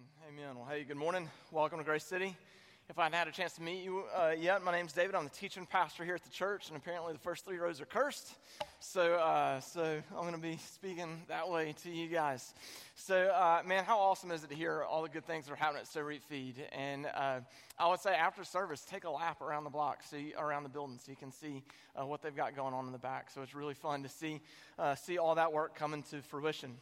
Amen. Amen. Well, hey, good morning. Welcome to Grace City. If I hadn't had a chance to meet you uh, yet, my name's David. I'm the teaching pastor here at the church, and apparently the first three rows are cursed. So, uh, so I'm going to be speaking that way to you guys. So, uh, man, how awesome is it to hear all the good things that are happening at So Reap Feed? And uh, I would say after service, take a lap around the block, see around the building, so you can see uh, what they've got going on in the back. So it's really fun to see uh, see all that work coming to fruition.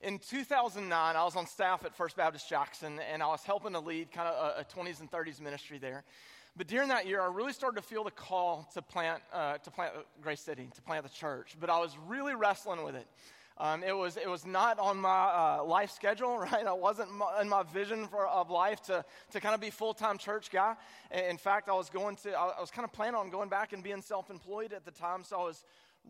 In 2009, I was on staff at First Baptist Jackson, and I was helping to lead kind of a, a 20s and 30s ministry there. But during that year, I really started to feel the call to plant, uh, to plant Grace City, to plant the church. But I was really wrestling with it. Um, it, was, it was not on my uh, life schedule, right? I wasn't in my vision for, of life to, to kind of be full-time church guy. In fact, I was going to, I was kind of planning on going back and being self-employed at the time. So I was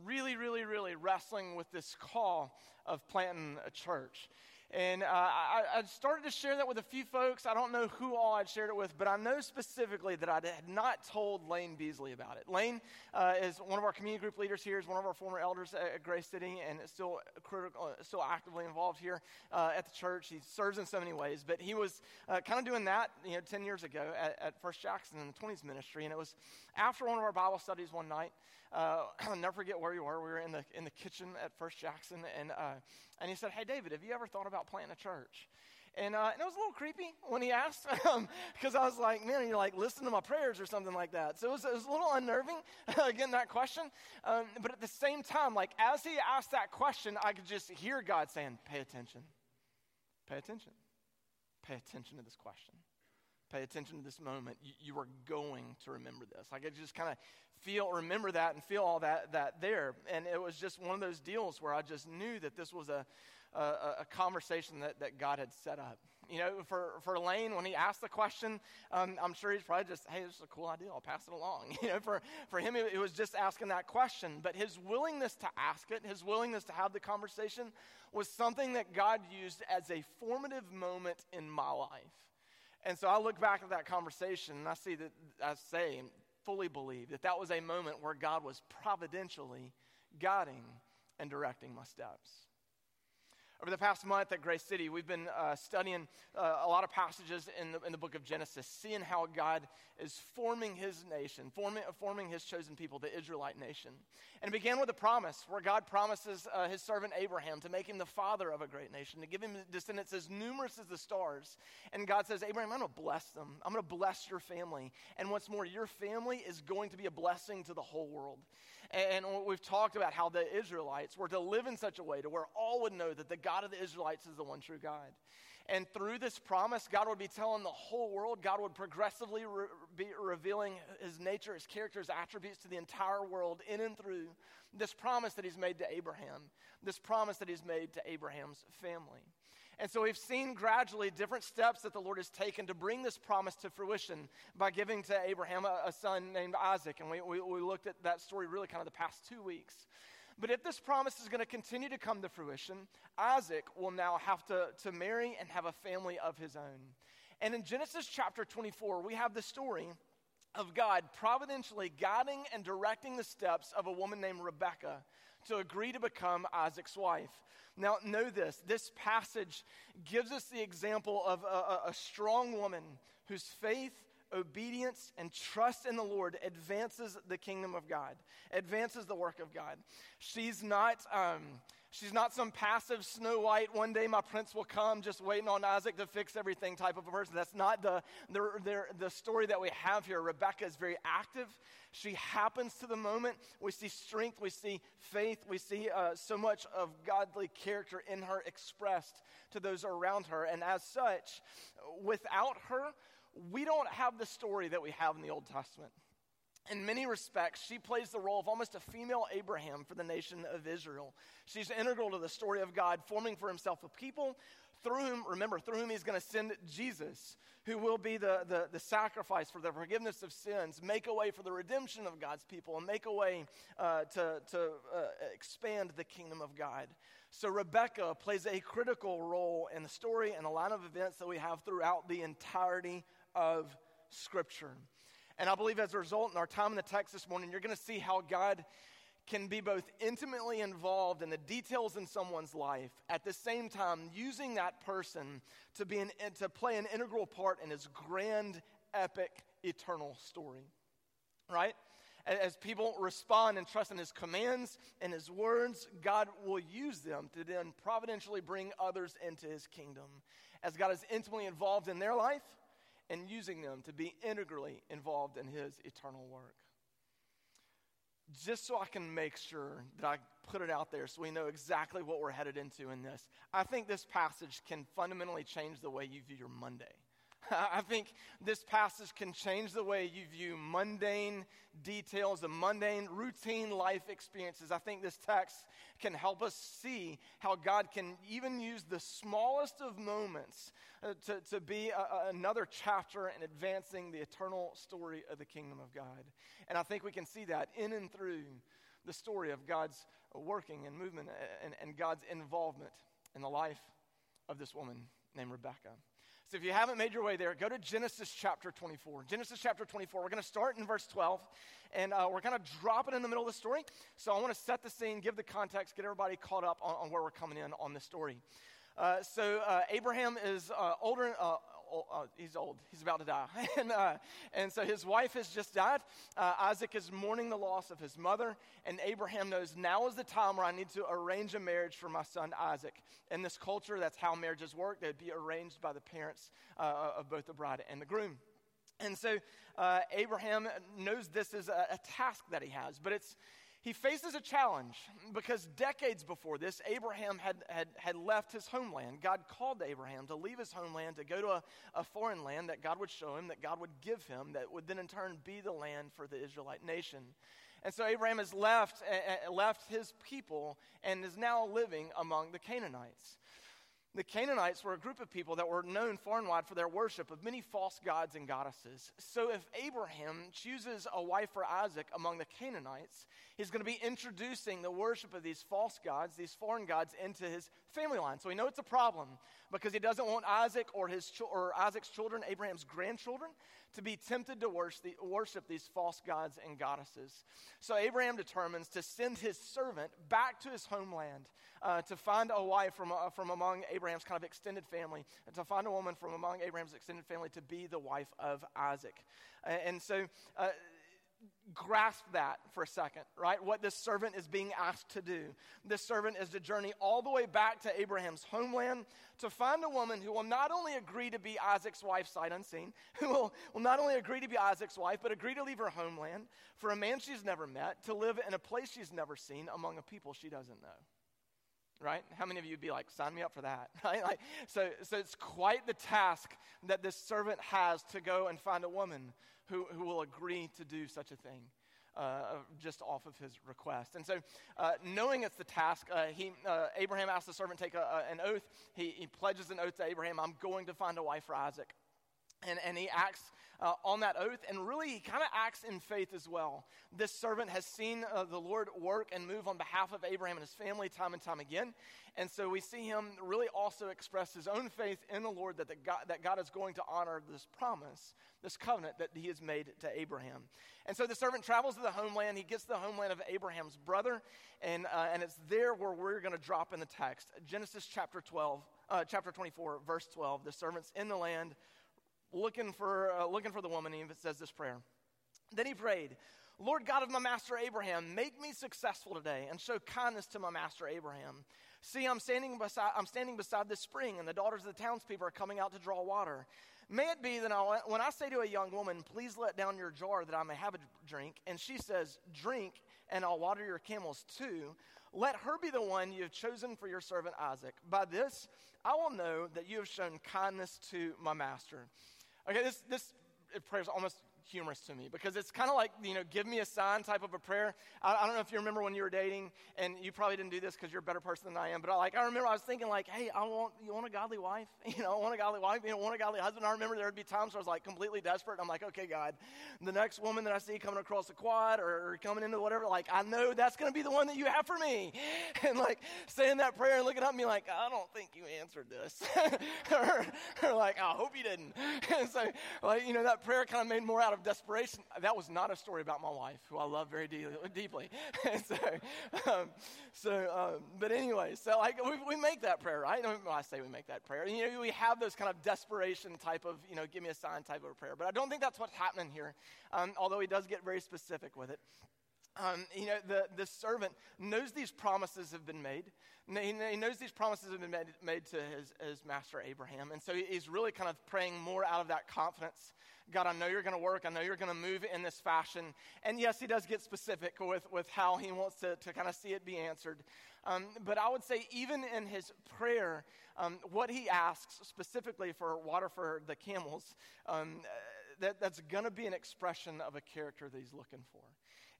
really, really, really wrestling with this call of planting a church. And uh, I, I, started to share that with a few folks. I don't know who all I'd shared it with, but I know specifically that I had not told Lane Beasley about it. Lane uh, is one of our community group leaders here, is one of our former elders at Grace City, and is still critical, uh, still actively involved here uh, at the church. He serves in so many ways, but he was uh, kind of doing that, you know, ten years ago at, at First Jackson in the 20s ministry, and it was after one of our Bible studies one night. Uh, I'll never forget where we were. We were in the in the kitchen at First Jackson, and and he said, Hey, David, have you ever thought about planting a church? And, uh, and, it was a little creepy when he asked, because um, I was like, man, you're like, listen to my prayers or something like that. So it was, it was a little unnerving, again, that question. Um, but at the same time, like, as he asked that question, I could just hear God saying, pay attention, pay attention, pay attention to this question. Pay attention to this moment. You, you are going to remember this. I could just kind of feel, remember that, and feel all that, that there. And it was just one of those deals where I just knew that this was a, a, a conversation that, that God had set up. You know, for, for Lane, when he asked the question, um, I'm sure he's probably just, hey, this is a cool idea. I'll pass it along. You know, for, for him, it was just asking that question. But his willingness to ask it, his willingness to have the conversation, was something that God used as a formative moment in my life. And so I look back at that conversation and I see that, I say, and fully believe that that was a moment where God was providentially guiding and directing my steps. Over the past month at Grace City, we've been uh, studying uh, a lot of passages in the, in the book of Genesis, seeing how God is forming his nation, forming, forming his chosen people, the Israelite nation. And it began with a promise where God promises uh, his servant Abraham to make him the father of a great nation, to give him descendants as numerous as the stars. And God says, Abraham, I'm going to bless them. I'm going to bless your family. And what's more, your family is going to be a blessing to the whole world. And we've talked about how the Israelites were to live in such a way to where all would know that the God of the Israelites is the one true God. And through this promise, God would be telling the whole world, God would progressively re- be revealing his nature, his character, his attributes to the entire world in and through this promise that he's made to Abraham, this promise that he's made to Abraham's family. And so we've seen gradually different steps that the Lord has taken to bring this promise to fruition by giving to Abraham a, a son named Isaac. And we, we, we looked at that story really kind of the past two weeks. But if this promise is going to continue to come to fruition, Isaac will now have to, to marry and have a family of his own. And in Genesis chapter 24, we have the story of God providentially guiding and directing the steps of a woman named Rebecca to agree to become Isaac's wife. Now, know this this passage gives us the example of a, a, strong woman whose faith, obedience, and trust in the Lord advances the kingdom of God, advances the work of God. She's not. Um, She's not some passive Snow White, one day my prince will come, just waiting on Isaac to fix everything type of a person. That's not the, the, the, the story that we have here. Rebecca is very active. She happens to the moment. We see strength, we see faith, we see uh, so much of godly character in her expressed to those around her. And as such, without her, we don't have the story that we have in the Old Testament. In many respects, she plays the role of almost a female Abraham for the nation of Israel. She's integral to the story of God forming for himself a people through whom, remember, through whom he's going to send Jesus, who will be the, the, the, sacrifice for the forgiveness of sins, make a way for the redemption of God's people, and make a way uh, to, to uh, expand the kingdom of God. So Rebecca plays a critical role in the story and the line of events that we have throughout the entirety of Scripture. And I believe as a result, in our time in the text this morning, you're going to see how God can be both intimately involved in the details in someone's life, at the same time using that person to, be an, to play an integral part in his grand, epic, eternal story. Right? As people respond and trust in his commands and his words, God will use them to then providentially bring others into his kingdom. As God is intimately involved in their life and using them to be integrally involved in his eternal work just so I can make sure that I put it out there so we know exactly what we're headed into in this. I think this passage can fundamentally change the way you view your Monday. I think this passage can change the way you view mundane details, the mundane, routine life experiences. I think this text can help us see how God can even use the smallest of moments uh, to, to be a, a, another chapter in advancing the eternal story of the kingdom of God. And I think we can see that in and through the story of God's working and movement and, and God's involvement in the life of this woman named Rebecca. So if you haven't made your way there, go to Genesis chapter 24. Genesis chapter 24. We're going to start in verse 12, and uh, we're going to drop it in the middle of the story. So I want to set the scene, give the context, get everybody caught up on, on where we're coming in on this story. Uh, so uh, Abraham is uh, older, uh, he's old. He's about to die. and, uh, and so his wife has just died. Uh, Isaac is mourning the loss of his mother. And Abraham knows now is the time where I need to arrange a marriage for my son Isaac. In this culture, that's how marriages work. They'd be arranged by the parents uh, of both the bride and the groom. And so uh, Abraham knows this is a, a task that he has, but it's, he faces a challenge because decades before this, Abraham had, had, had left his homeland. God called Abraham to leave his homeland to go to a, a foreign land that God would show him, that God would give him, that would then in turn be the land for the Israelite nation. And so Abraham has left, uh, left his people and is now living among the Canaanites. The Canaanites were a group of people that were known far and wide for their worship of many false gods and goddesses. So if Abraham chooses a wife for Isaac among the Canaanites, he's going to be introducing the worship of these false gods, these foreign gods, into his family line. So we know it's a problem because he doesn't want Isaac or, his, or Isaac's children, Abraham's grandchildren, to be tempted to worship these false gods and goddesses. So Abraham determines to send his servant back to his homeland uh, to find a wife from, uh, from among Abraham's kind of extended family, to find a woman from among Abraham's extended family to be the wife of Isaac. And so, uh, grasp that for a second, right? What this servant is being asked to do. This servant is to journey all the way back to Abraham's homeland to find a woman who will not only agree to be Isaac's wife, sight unseen, who will, will not only agree to be Isaac's wife, but agree to leave her homeland for a man she's never met, to live in a place she's never seen among a people she doesn't know right? How many of you would be like, sign me up for that, right? Like, so, so it's quite the task that this servant has to go and find a woman who, who will agree to do such a thing. Uh, just off of his request. And so, uh, knowing it's the task, uh, he, uh, Abraham asks the servant to take a, a, an oath. He, he pledges an oath to Abraham I'm going to find a wife for Isaac. And, and he acts uh, on that oath, and really he kind of acts in faith as well. This servant has seen uh, the Lord work and move on behalf of Abraham and his family time and time again. And so we see him really also express his own faith in the Lord that, the God, that God is going to honor this promise, this covenant that he has made to Abraham. And so the servant travels to the homeland. He gets to the homeland of Abraham's brother, and, uh, and it's there where we're going to drop in the text. Genesis chapter 12, uh, chapter 24, verse 12. The servant's in the land looking for, uh, looking for the woman, and he says this prayer. Then he prayed, Lord God of my master Abraham, make me successful today and show kindness to my master Abraham. See, I'm standing beside, I'm standing beside this spring, and the daughters of the townspeople are coming out to draw water. May it be that I'll, when I say to a young woman, Please let down your jar that I may have a drink, and she says, Drink, and I'll water your camels too, let her be the one you have chosen for your servant Isaac. By this, I will know that you have shown kindness to my master. Okay, this, this prayer is almost humorous to me because it's kind of like, you know, give me a sign type of a prayer. I, I, don't know if you remember when you were dating, and you probably didn't do this because you're a better person than I am, but I, like, I remember I was thinking, like, hey, I want, you want a godly wife? You know, I want a godly wife, you know, want a godly husband. I remember there would be times where I was like completely desperate. I'm like, okay, God, the next woman that I see coming across the quad or, or coming into whatever, like, I know that's going to be the one that you have for me. And like saying that prayer and looking up at me like, I don't think you answered this. or, or, like, I hope you didn't. and so, like, you know, that prayer kind of made more out of of desperation. That was not a story about my wife, who I love very de- deeply. so, um, so um, but anyway, so like we, we make that prayer, right? Well, I say we make that prayer. You know, we have those kind of desperation type of, you know, give me a sign type of prayer. But I don't think that's what's happening here, um, although he does get very specific with it. Um, you know, the, the servant knows these promises have been made. He knows these promises have been made, made to his, his master Abraham. And so he's really kind of praying more out of that confidence. God, I know you're going to work. I know you're going to move in this fashion. And yes, he does get specific with, with how he wants to, to kind of see it be answered. Um, but I would say, even in his prayer, um, what he asks specifically for water for the camels, um, that, that's going to be an expression of a character that he's looking for.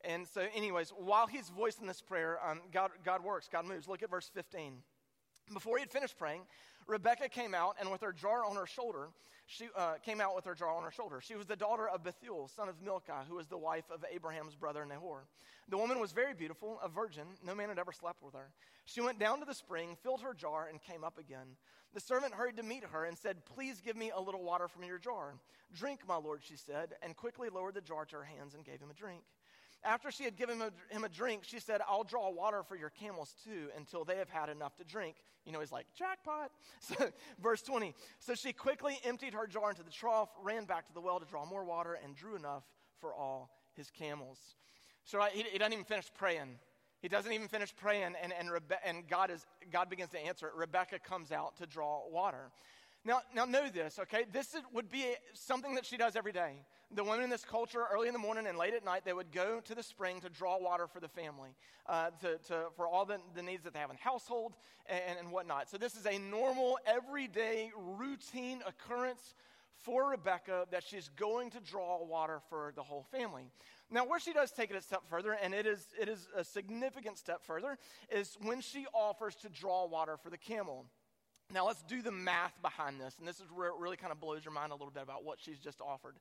And so, anyways, while he's voicing this prayer, um, God, God works, God moves. Look at verse 15. Before he had finished praying, Rebecca came out, and with her jar on her shoulder, she uh, came out with her jar on her shoulder. She was the daughter of Bethuel, son of Milcah, who was the wife of Abraham's brother Nahor. The woman was very beautiful, a virgin. No man had ever slept with her. She went down to the spring, filled her jar, and came up again. The servant hurried to meet her and said, Please give me a little water from your jar. Drink, my lord, she said, and quickly lowered the jar to her hands and gave him a drink. After she had given him a, him a, drink, she said, I'll draw water for your camels too until they have had enough to drink. You know, he's like, jackpot. So, verse 20. So she quickly emptied her jar into the trough, ran back to the well to draw more water, and drew enough for all his camels. So right, he, he doesn't even finish praying. He doesn't even finish praying, and, and, Rebe- and God, is, God begins to answer it. Rebecca comes out to draw water. Now, now know this, okay? This is, would be something that she does every day. The women in this culture, early in the morning and late at night, they would go to the spring to draw water for the family, uh, to, to, for all the, the needs that they have in household and, and whatnot. So this is a normal, everyday, routine occurrence for Rebecca that she's going to draw water for the whole family. Now, where she does take it a step further, and it is, it is a significant step further, is when she offers to draw water for the camel. Now, let's do the math behind this, and this is where it really kind of blows your mind a little bit about what she's just offered.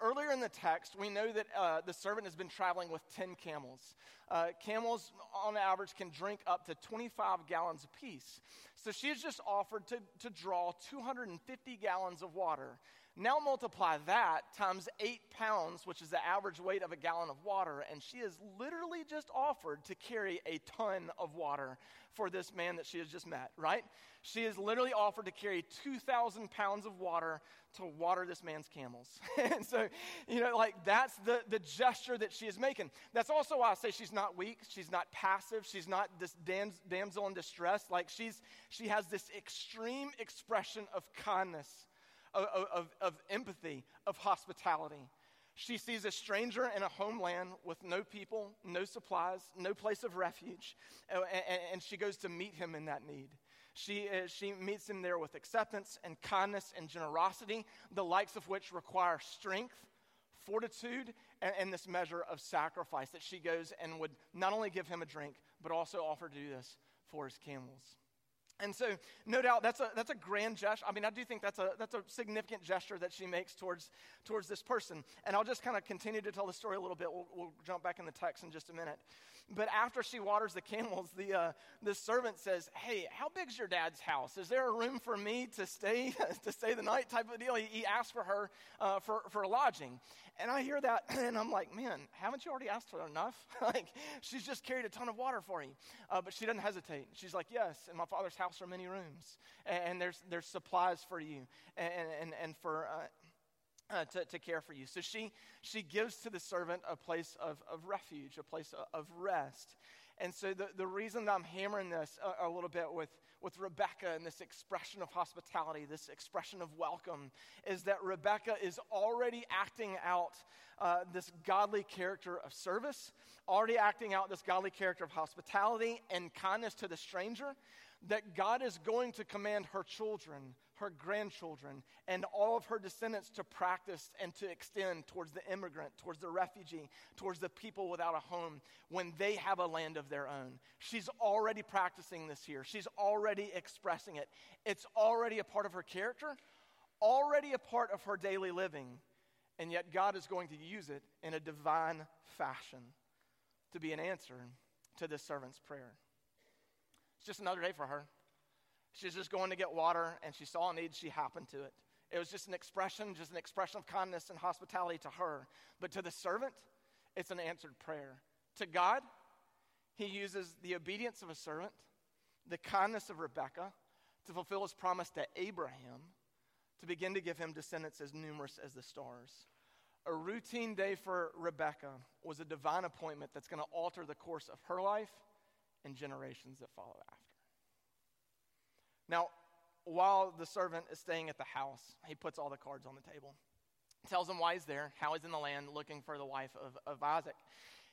Earlier in the text, we know that uh, the servant has been traveling with 10 camels. Uh, camels, on average, can drink up to 25 gallons apiece. So she's just offered to, to draw 250 gallons of water. Now multiply that times eight pounds, which is the average weight of a gallon of water, and she is literally just offered to carry a ton of water for this man that she has just met, right? She is literally offered to carry 2,000 pounds of water to water this man's camels. and so, you know, like that's the, the gesture that she is making. That's also why I say she's not weak. She's not passive. She's not this dam- damsel in distress. Like she's, she has this extreme expression of kindness, of, of, of empathy, of hospitality. She sees a stranger in a homeland with no people, no supplies, no place of refuge, and, and, she goes to meet him in that need. She, uh, she meets him there with acceptance and kindness and generosity, the likes of which require strength, fortitude, and, and this measure of sacrifice that she goes and would not only give him a drink, but also offer to do this for his camels. And so, no doubt, that's a, that's a grand gesture. I mean, I do think that's a, that's a significant gesture that she makes towards, towards this person. And I'll just kind of continue to tell the story a little bit. We'll, we'll jump back in the text in just a minute. But after she waters the camels, the, uh, the servant says, Hey, how big's your dad's house? Is there a room for me to stay, to stay the night type of deal? He, he asked for her uh, for, for lodging. And I hear that, and I'm like, Man, haven't you already asked for enough? like, she's just carried a ton of water for you. Uh, but she doesn't hesitate. She's like, Yes, in my father's house are many rooms, and, and there's, there's supplies for you and, and, and for. Uh, to, to care for you. So she, she gives to the servant a place of, of refuge, a place of, of rest. And so the, the reason that I'm hammering this a, a, little bit with, with Rebecca and this expression of hospitality, this expression of welcome, is that Rebecca is already acting out uh, this godly character of service, already acting out this godly character of hospitality and kindness to the stranger, that God is going to command her children her grandchildren, and all of her descendants to practice and to extend towards the immigrant, towards the refugee, towards the people without a home when they have a land of their own. She's already practicing this here, she's already expressing it. It's already a part of her character, already a part of her daily living, and yet God is going to use it in a divine fashion to be an answer to this servant's prayer. It's just another day for her. She's just going to get water, and she saw a need. She happened to it. It was just an expression, just an expression of kindness and hospitality to her. But to the servant, it's an answered prayer. To God, he uses the obedience of a servant, the kindness of Rebekah, to fulfill his promise to Abraham, to begin to give him descendants as numerous as the stars. A routine day for Rebecca was a divine appointment that's going to alter the course of her life and generations that follow after. Now, while the servant is staying at the house, he puts all the cards on the table. Tells him why he's there, how he's in the land looking for the wife of, of Isaac.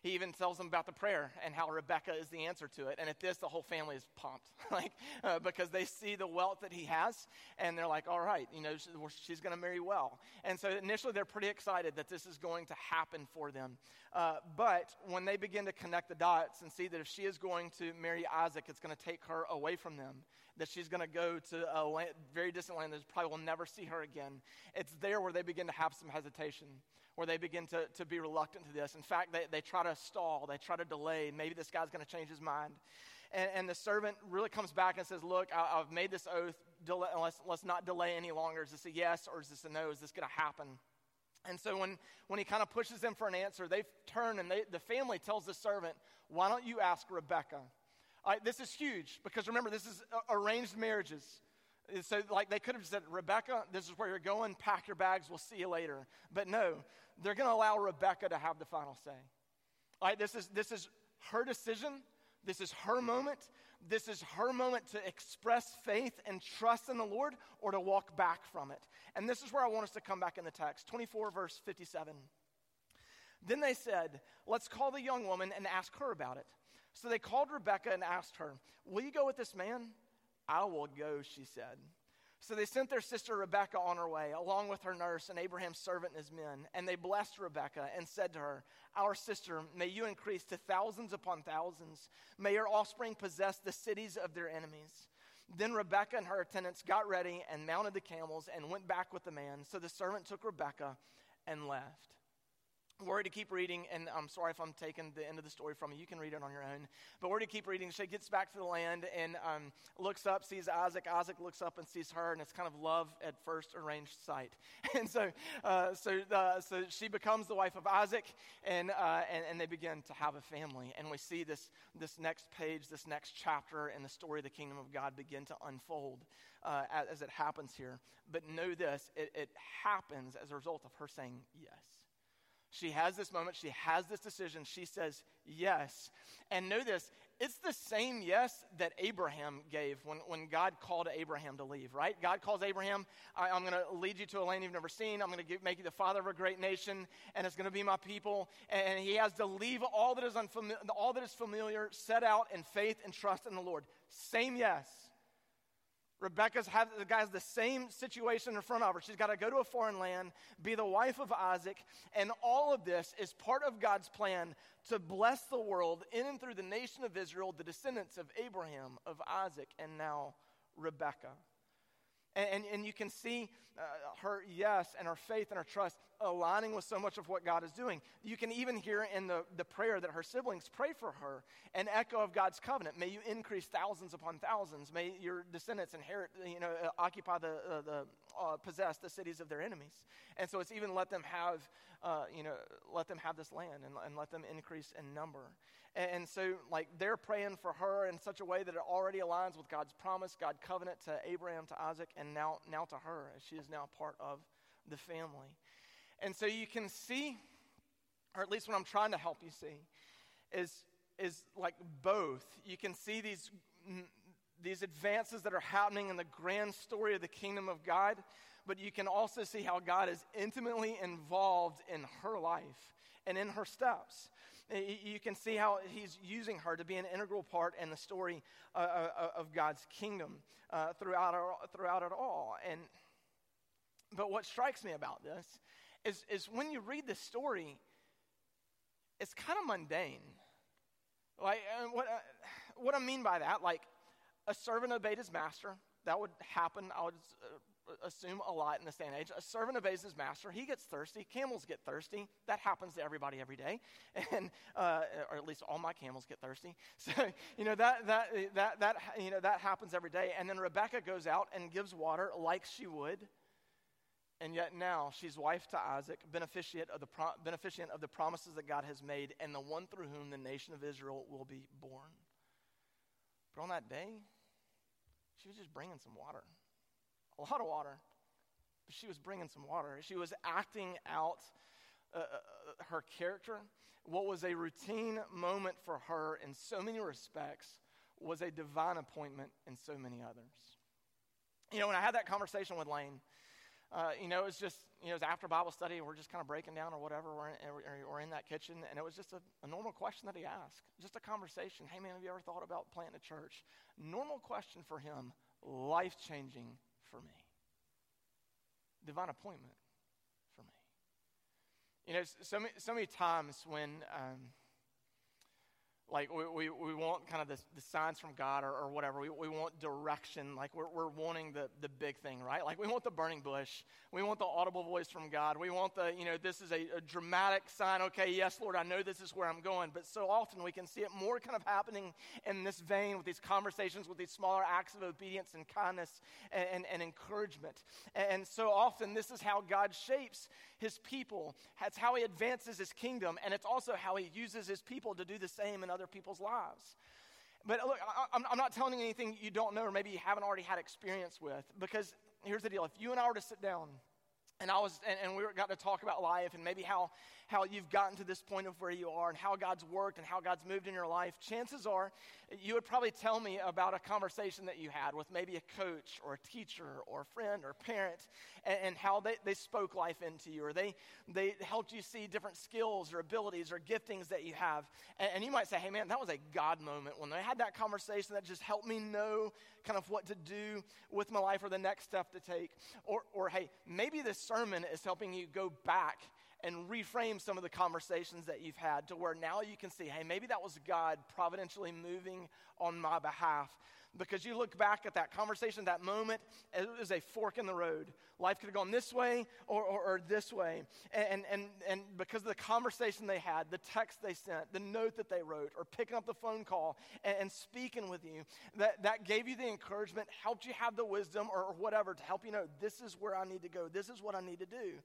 He even tells them about the prayer and how Rebecca is the answer to it. And at this, the whole family is pumped, like uh, because they see the wealth that he has, and they're like, "All right, you know, she's going to marry well." And so initially, they're pretty excited that this is going to happen for them. Uh, but when they begin to connect the dots and see that if she is going to marry Isaac, it's going to take her away from them. That she's going to go to a land, very distant land that probably will never see her again. It's there where they begin to have some hesitation where they begin to, to be reluctant to this. In fact, they, they try to stall, they try to delay. Maybe this guy's going to change his mind. And, and, the servant really comes back and says, Look, I, have made this oath. Delay, let's, let's not delay any longer. Is this a yes or is this a no? Is this going to happen? And so when, when he kind of pushes them for an answer, they turn and they, the family tells the servant, Why don't you ask Rebecca? This is huge because remember, this is uh, arranged marriages. So, like, they could have said, Rebecca, this is where you're going, pack your bags, we'll see you later. But no, they're going to allow Rebecca to have the final say. All right, this is, this is her decision. This is her moment. This is her moment to express faith and trust in the Lord or to walk back from it. And this is where I want us to come back in the text 24, verse 57. Then they said, Let's call the young woman and ask her about it. So they called Rebecca and asked her, Will you go with this man? I will go, she said. So they sent their sister Rebekah on her way, along with her nurse and Abraham's servant and his men. And they blessed Rebekah and said to her, Our sister, may you increase to thousands upon thousands. May your offspring possess the cities of their enemies. Then Rebekah and her attendants got ready and mounted the camels and went back with the man. So the servant took Rebekah and left we're to keep reading, and I'm sorry if I'm taking the end of the story from you. You can read it on your own. But we're to keep reading. She gets back to the land and um, looks up, sees Isaac. Isaac looks up and sees her, and it's kind of love at first arranged sight. And so, uh, so, uh, so she becomes the wife of Isaac, and, uh, and, and they begin to have a family. And we see this, this next page, this next chapter in the story of the kingdom of God begin to unfold uh, as, as, it happens here. But know this it, it happens as a result of her saying yes. She has this moment, she has this decision. She says yes. And know this it's the same yes that Abraham gave when, when God called Abraham to leave, right? God calls Abraham, I, am going to lead you to a land you've never seen. I'm going to make you the father of a great nation, and it's going to be my people. And, and he has to leave all that, is unfamiliar, all that is familiar, set out in faith and trust in the Lord. Same yes. Rebecca's has the guy's the same situation in front of her. She's got to go to a foreign land, be the wife of Isaac, and all of this is part of God's plan to bless the world in and through the nation of Israel, the descendants of Abraham, of Isaac, and now Rebecca. And, and, and you can see uh, her yes and her faith and her trust aligning with so much of what God is doing. You can even hear in the, the prayer that her siblings pray for her an echo of God's covenant. May you increase thousands upon thousands. May your descendants inherit, you know, uh, occupy the, uh, the uh, possess the cities of their enemies. And so it's even let them have, uh, you know, let them have this land and, and let them increase in number. And so, like, they're praying for her in such a way that it already aligns with God's promise, God's covenant to Abraham, to Isaac, and now, now to her, as she is now part of the family. And so you can see, or at least what I'm trying to help you see, is, is like both. You can see these, these advances that are happening in the grand story of the kingdom of God, but you can also see how God is intimately involved in her life and in her steps. You can see how he's using her to be an integral part in the story uh, uh, uh of God's kingdom uh, throughout, our, throughout it all. And, but what strikes me about this is, is when you read the story, it's kind of mundane. Like, uh, what, uh, what I mean by that, like, a servant obeyed his master. That would happen, I would assume a lot in this day and age. A servant obeys his master. He gets thirsty. Camels get thirsty. That happens to everybody every day, and uh, or at least all my camels get thirsty. So you know that that that that you know that happens every day. And then Rebecca goes out and gives water like she would. And yet now she's wife to Isaac, beneficient of, the pro- beneficient of the promises that God has made, and the one through whom the nation of Israel will be born. But on that day, she was just bringing some water. A lot of water. But she was bringing some water. She was acting out uh, uh, uh, her character. What was a routine moment for her in so many respects was a divine appointment in so many others. You know, when I had that conversation with Lane, uh, you know, it was just, you know, it was after Bible study, we're just kind of breaking down or whatever, we're in, in that kitchen, and it was just a, a, normal question that he asked. Just a conversation. Hey, man, have you ever thought about planting a church? Normal question for him, life changing for me. Divine appointment for me. You know, so many, so many times when, um, like we, we, we want kind of the, the signs from God or, or whatever. We, we want direction. Like we're, we're wanting the, the big thing, right? Like we want the burning bush. We want the audible voice from God. We want the, you know, this is a, a dramatic sign. Okay, yes, Lord, I know this is where I'm going. But so often we can see it more kind of happening in this vein with these conversations, with these smaller acts of obedience and kindness and, and, and encouragement. And, and so often this is how God shapes his people. That's how he advances his kingdom. And it's also how he uses his people to do the same in other people's lives. But uh, look, I, am not telling you anything you don't know or maybe you haven't already had experience with. Because here's the deal if you and I were to sit down and I was, and, and we got to talk about life and maybe how, how you've gotten to this point of where you are and how God's worked and how God's moved in your life. Chances are you would probably tell me about a conversation that you had with maybe a coach or a teacher or a friend or parent and, and how they, they spoke life into you or they, they helped you see different skills or abilities or giftings that you have. And, and you might say, hey man, that was a God moment when they had that conversation that just helped me know kind of what to do with my life or the next step to take. Or, or hey, maybe this sermon is helping you go back and reframe some of the conversations that you've had to where now you can see, hey, maybe that was God providentially moving on my behalf. Because you look back at that conversation, that moment, it was a fork in the road. Life could have gone this way or, or, or this way. And, and, and because of the conversation they had, the text they sent, the note that they wrote, or picking up the phone call and, and speaking with you, that, that gave you the encouragement, helped you have the wisdom or, or whatever to help you know this is where I need to go, this is what I need to do.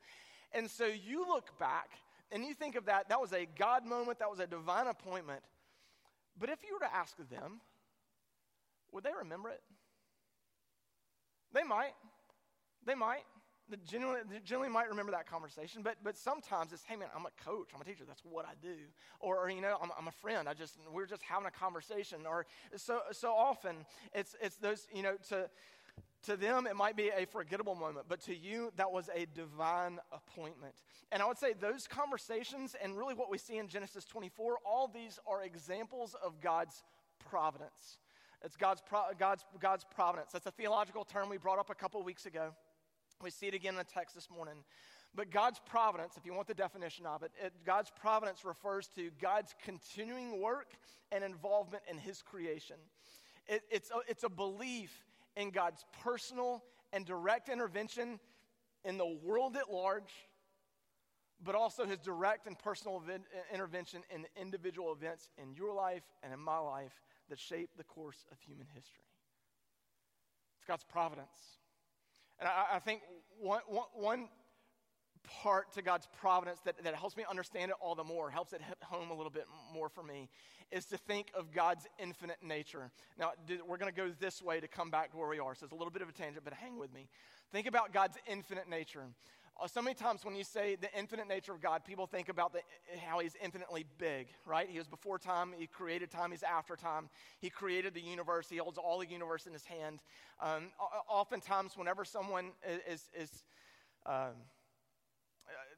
And so you look back and you think of that, that was a God moment, that was a divine appointment. But if you were to ask them, would they remember it? They might. They might. They genuinely, they might remember that conversation, but, but sometimes it's, hey man, I'm a coach, I'm a teacher, that's what I do. Or, or you know, I'm, I'm a friend, I just, we're just having a conversation. Or so, so often it's, it's those, you know, to, to them, it might be a forgettable moment, but to you, that was a divine appointment. And I would say those conversations, and really what we see in Genesis 24, all these are examples of God's providence. It's God's, pro- God's, God's providence. That's a theological term we brought up a couple weeks ago. We see it again in the text this morning. But God's providence, if you want the definition of it, it, God's providence refers to God's continuing work and involvement in His creation. It, it's, a, it's a belief in God's personal and direct intervention in the world at large, but also his direct and personal intervention in individual events in your life and in my life that shape the course of human history. It's God's providence. And I, I think one, one, one part to God's providence that, that helps me understand it all the more, helps it hit home a little bit more for me, is to think of God's infinite nature. Now, we're going to go this way to come back to where we are. So it's a little bit of a tangent, but hang with me. Think about God's infinite nature. Uh, so many times when you say the infinite nature of God, people think about the, how he's infinitely big, right? He was before time, he created time, he's after time. He created the universe, he holds all the universe in his hand. Um, oftentimes, whenever someone is, is, is um,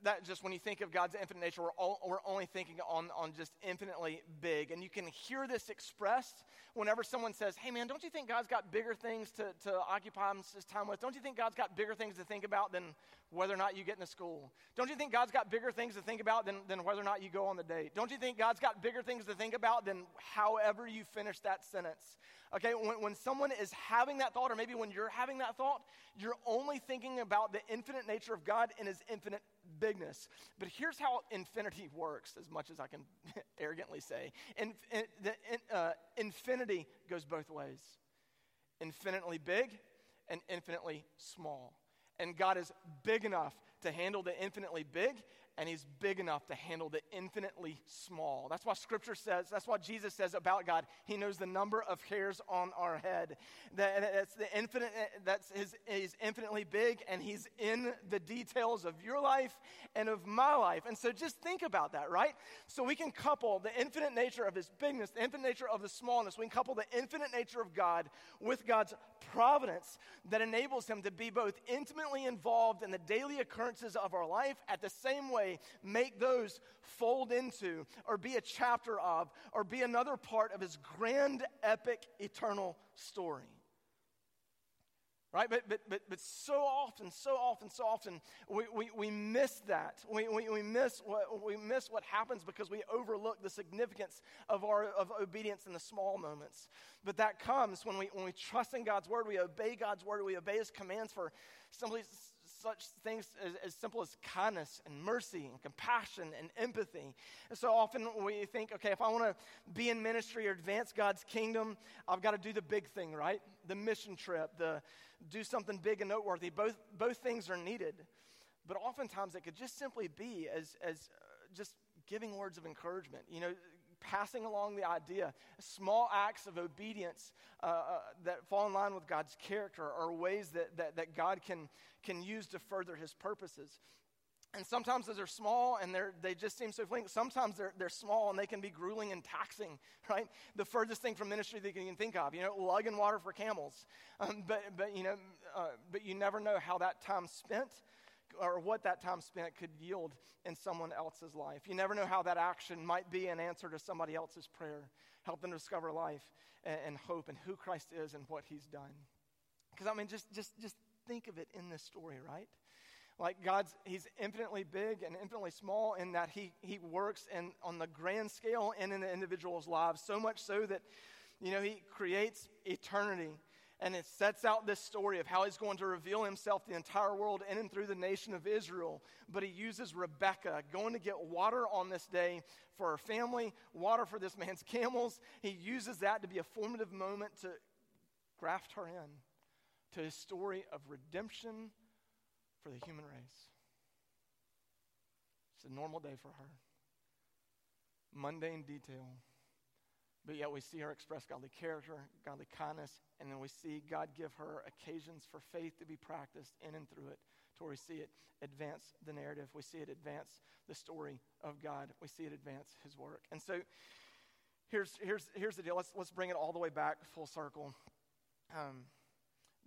that just when you think of God's infinite nature, we're, all, we're only thinking on, on just infinitely big. And you can hear this expressed whenever someone says, Hey, man, don't you think God's got bigger things to, to occupy his time with? Don't you think God's got bigger things to think about than whether or not you get into school? Don't you think God's got bigger things to think about than, than whether or not you go on the date? Don't you think God's got bigger things to think about than however you finish that sentence? Okay, when, when someone is having that thought, or maybe when you're having that thought, you're only thinking about the infinite nature of God and his infinite bigness. But here's how infinity works, as much as I can arrogantly say. In, in, the, in, uh, infinity goes both ways infinitely big and infinitely small. And God is big enough to handle the infinitely big, and he's big enough to handle the infinitely small. That's why scripture says, that's why Jesus says about God. He knows the number of hairs on our head. That, that's the infinite, that's his, he's infinitely big and he's in the details of your life and of my life. And so just think about that, right? So we can couple the infinite nature of his bigness, the infinite nature of the smallness. We can couple the infinite nature of God with God's providence that enables him to be both intimately involved in the daily occurrences of our life at the same way make those fold into or be a chapter of or be another part of his grand, epic, eternal story. Right? But, but, but, but so often, so often, so often, we, we, we miss that. We, we, we, miss what, we miss what happens because we overlook the significance of our of obedience in the small moments. But that comes when we, when we trust in God's word, we obey God's word, we obey his commands for simply such things as, as, simple as kindness and mercy and compassion and empathy. And so often we think, okay, if I want to be in ministry or advance God's kingdom, I've got to do the big thing, right? The mission trip, the do something big and noteworthy. Both, both things are needed. But oftentimes it could just simply be as, as uh, just giving words of encouragement. You know, passing along the idea. Small acts of obedience uh, uh, that fall in line with God's character are ways that, that, that God can, can use to further his purposes. And sometimes those are small and they're, they just seem so fleeting. Sometimes they're, they're small and they can be grueling and taxing, right? The furthest thing from ministry that you can think of, you know, lugging water for camels. Um, but, but, you know, uh, but you never know how that time spent or what that time spent could yield in someone else's life. You never know how that action might be an answer to somebody else's prayer, help them discover life and, and hope and who Christ is and what he's done. Because, I mean, just, just, just think of it in this story, right? Like God's, He's infinitely big and infinitely small in that He, he works in, on the grand scale and in the individual's lives, so much so that, you know, He creates eternity and it sets out this story of how he's going to reveal himself to the entire world in and through the nation of Israel. But he uses Rebecca going to get water on this day for her family, water for this man's camels. He uses that to be a formative moment to graft her in to his story of redemption for the human race. It's a normal day for her. Mundane detail. But yet we see her express godly character, godly kindness, and then we see God give her occasions for faith to be practiced in and through it to where we see it advance the narrative. We see it advance the story of God. We see it advance his work. And so here's, here's, here's the deal. Let's, let's bring it all the way back full circle. Um,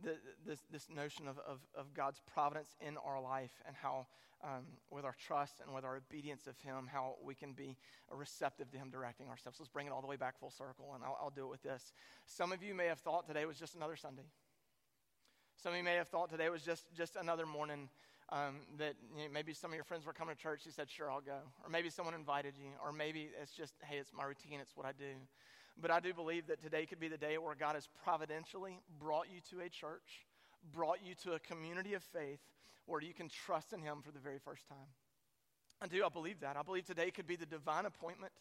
the, this, this notion of, of, of God's providence in our life and how um, with our trust and with our obedience of Him, how we can be receptive to Him directing ourselves. Let's bring it all the way back full circle, and I'll, I'll do it with this. Some of you may have thought today was just another Sunday. Some of you may have thought today was just, just another morning um, that you know, maybe some of your friends were coming to church. You said, Sure, I'll go. Or maybe someone invited you. Or maybe it's just, Hey, it's my routine, it's what I do. But I do believe that today could be the day where God has providentially brought you to a church, brought you to a community of faith where you can trust in Him for the very first time. I do. I believe that. I believe today could be the divine appointment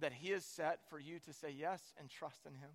that He has set for you to say yes and trust in Him.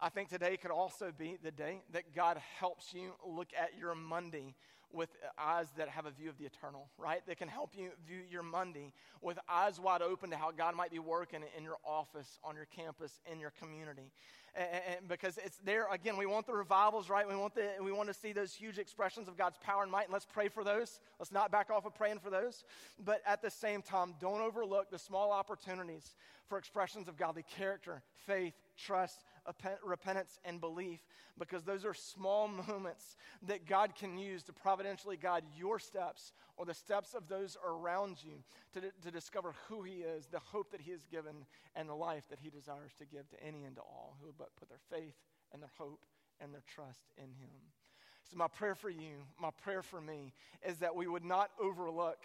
I think today could also be the day that God helps you look at your Monday with eyes that have a view of the eternal, right? That can help you view your Monday with eyes wide open to how God might be working in your office, on your campus, in your community. And, and because it's there, again, we want the revivals, right? We want, the, we want to see those huge expressions of God's power and might, and let's pray for those. Let's not back off of praying for those. But at the same time, don't overlook the small opportunities for expressions of godly character, faith, trust, repentance, and belief, because those are small moments that God can use to providentially guide your steps or the steps of those around you to, to discover who He is, the hope that He has given, and the life that He desires to give to any and to all who but put their faith and their hope and their trust in Him. So, my prayer for you, my prayer for me, is that we would not overlook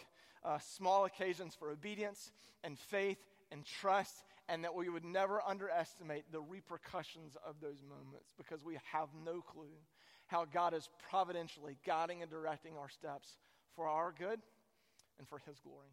uh, small occasions for obedience and faith and trust and that we would never underestimate the repercussions of those moments because we have no clue how God is providentially guiding and directing our steps for our good and for His glory.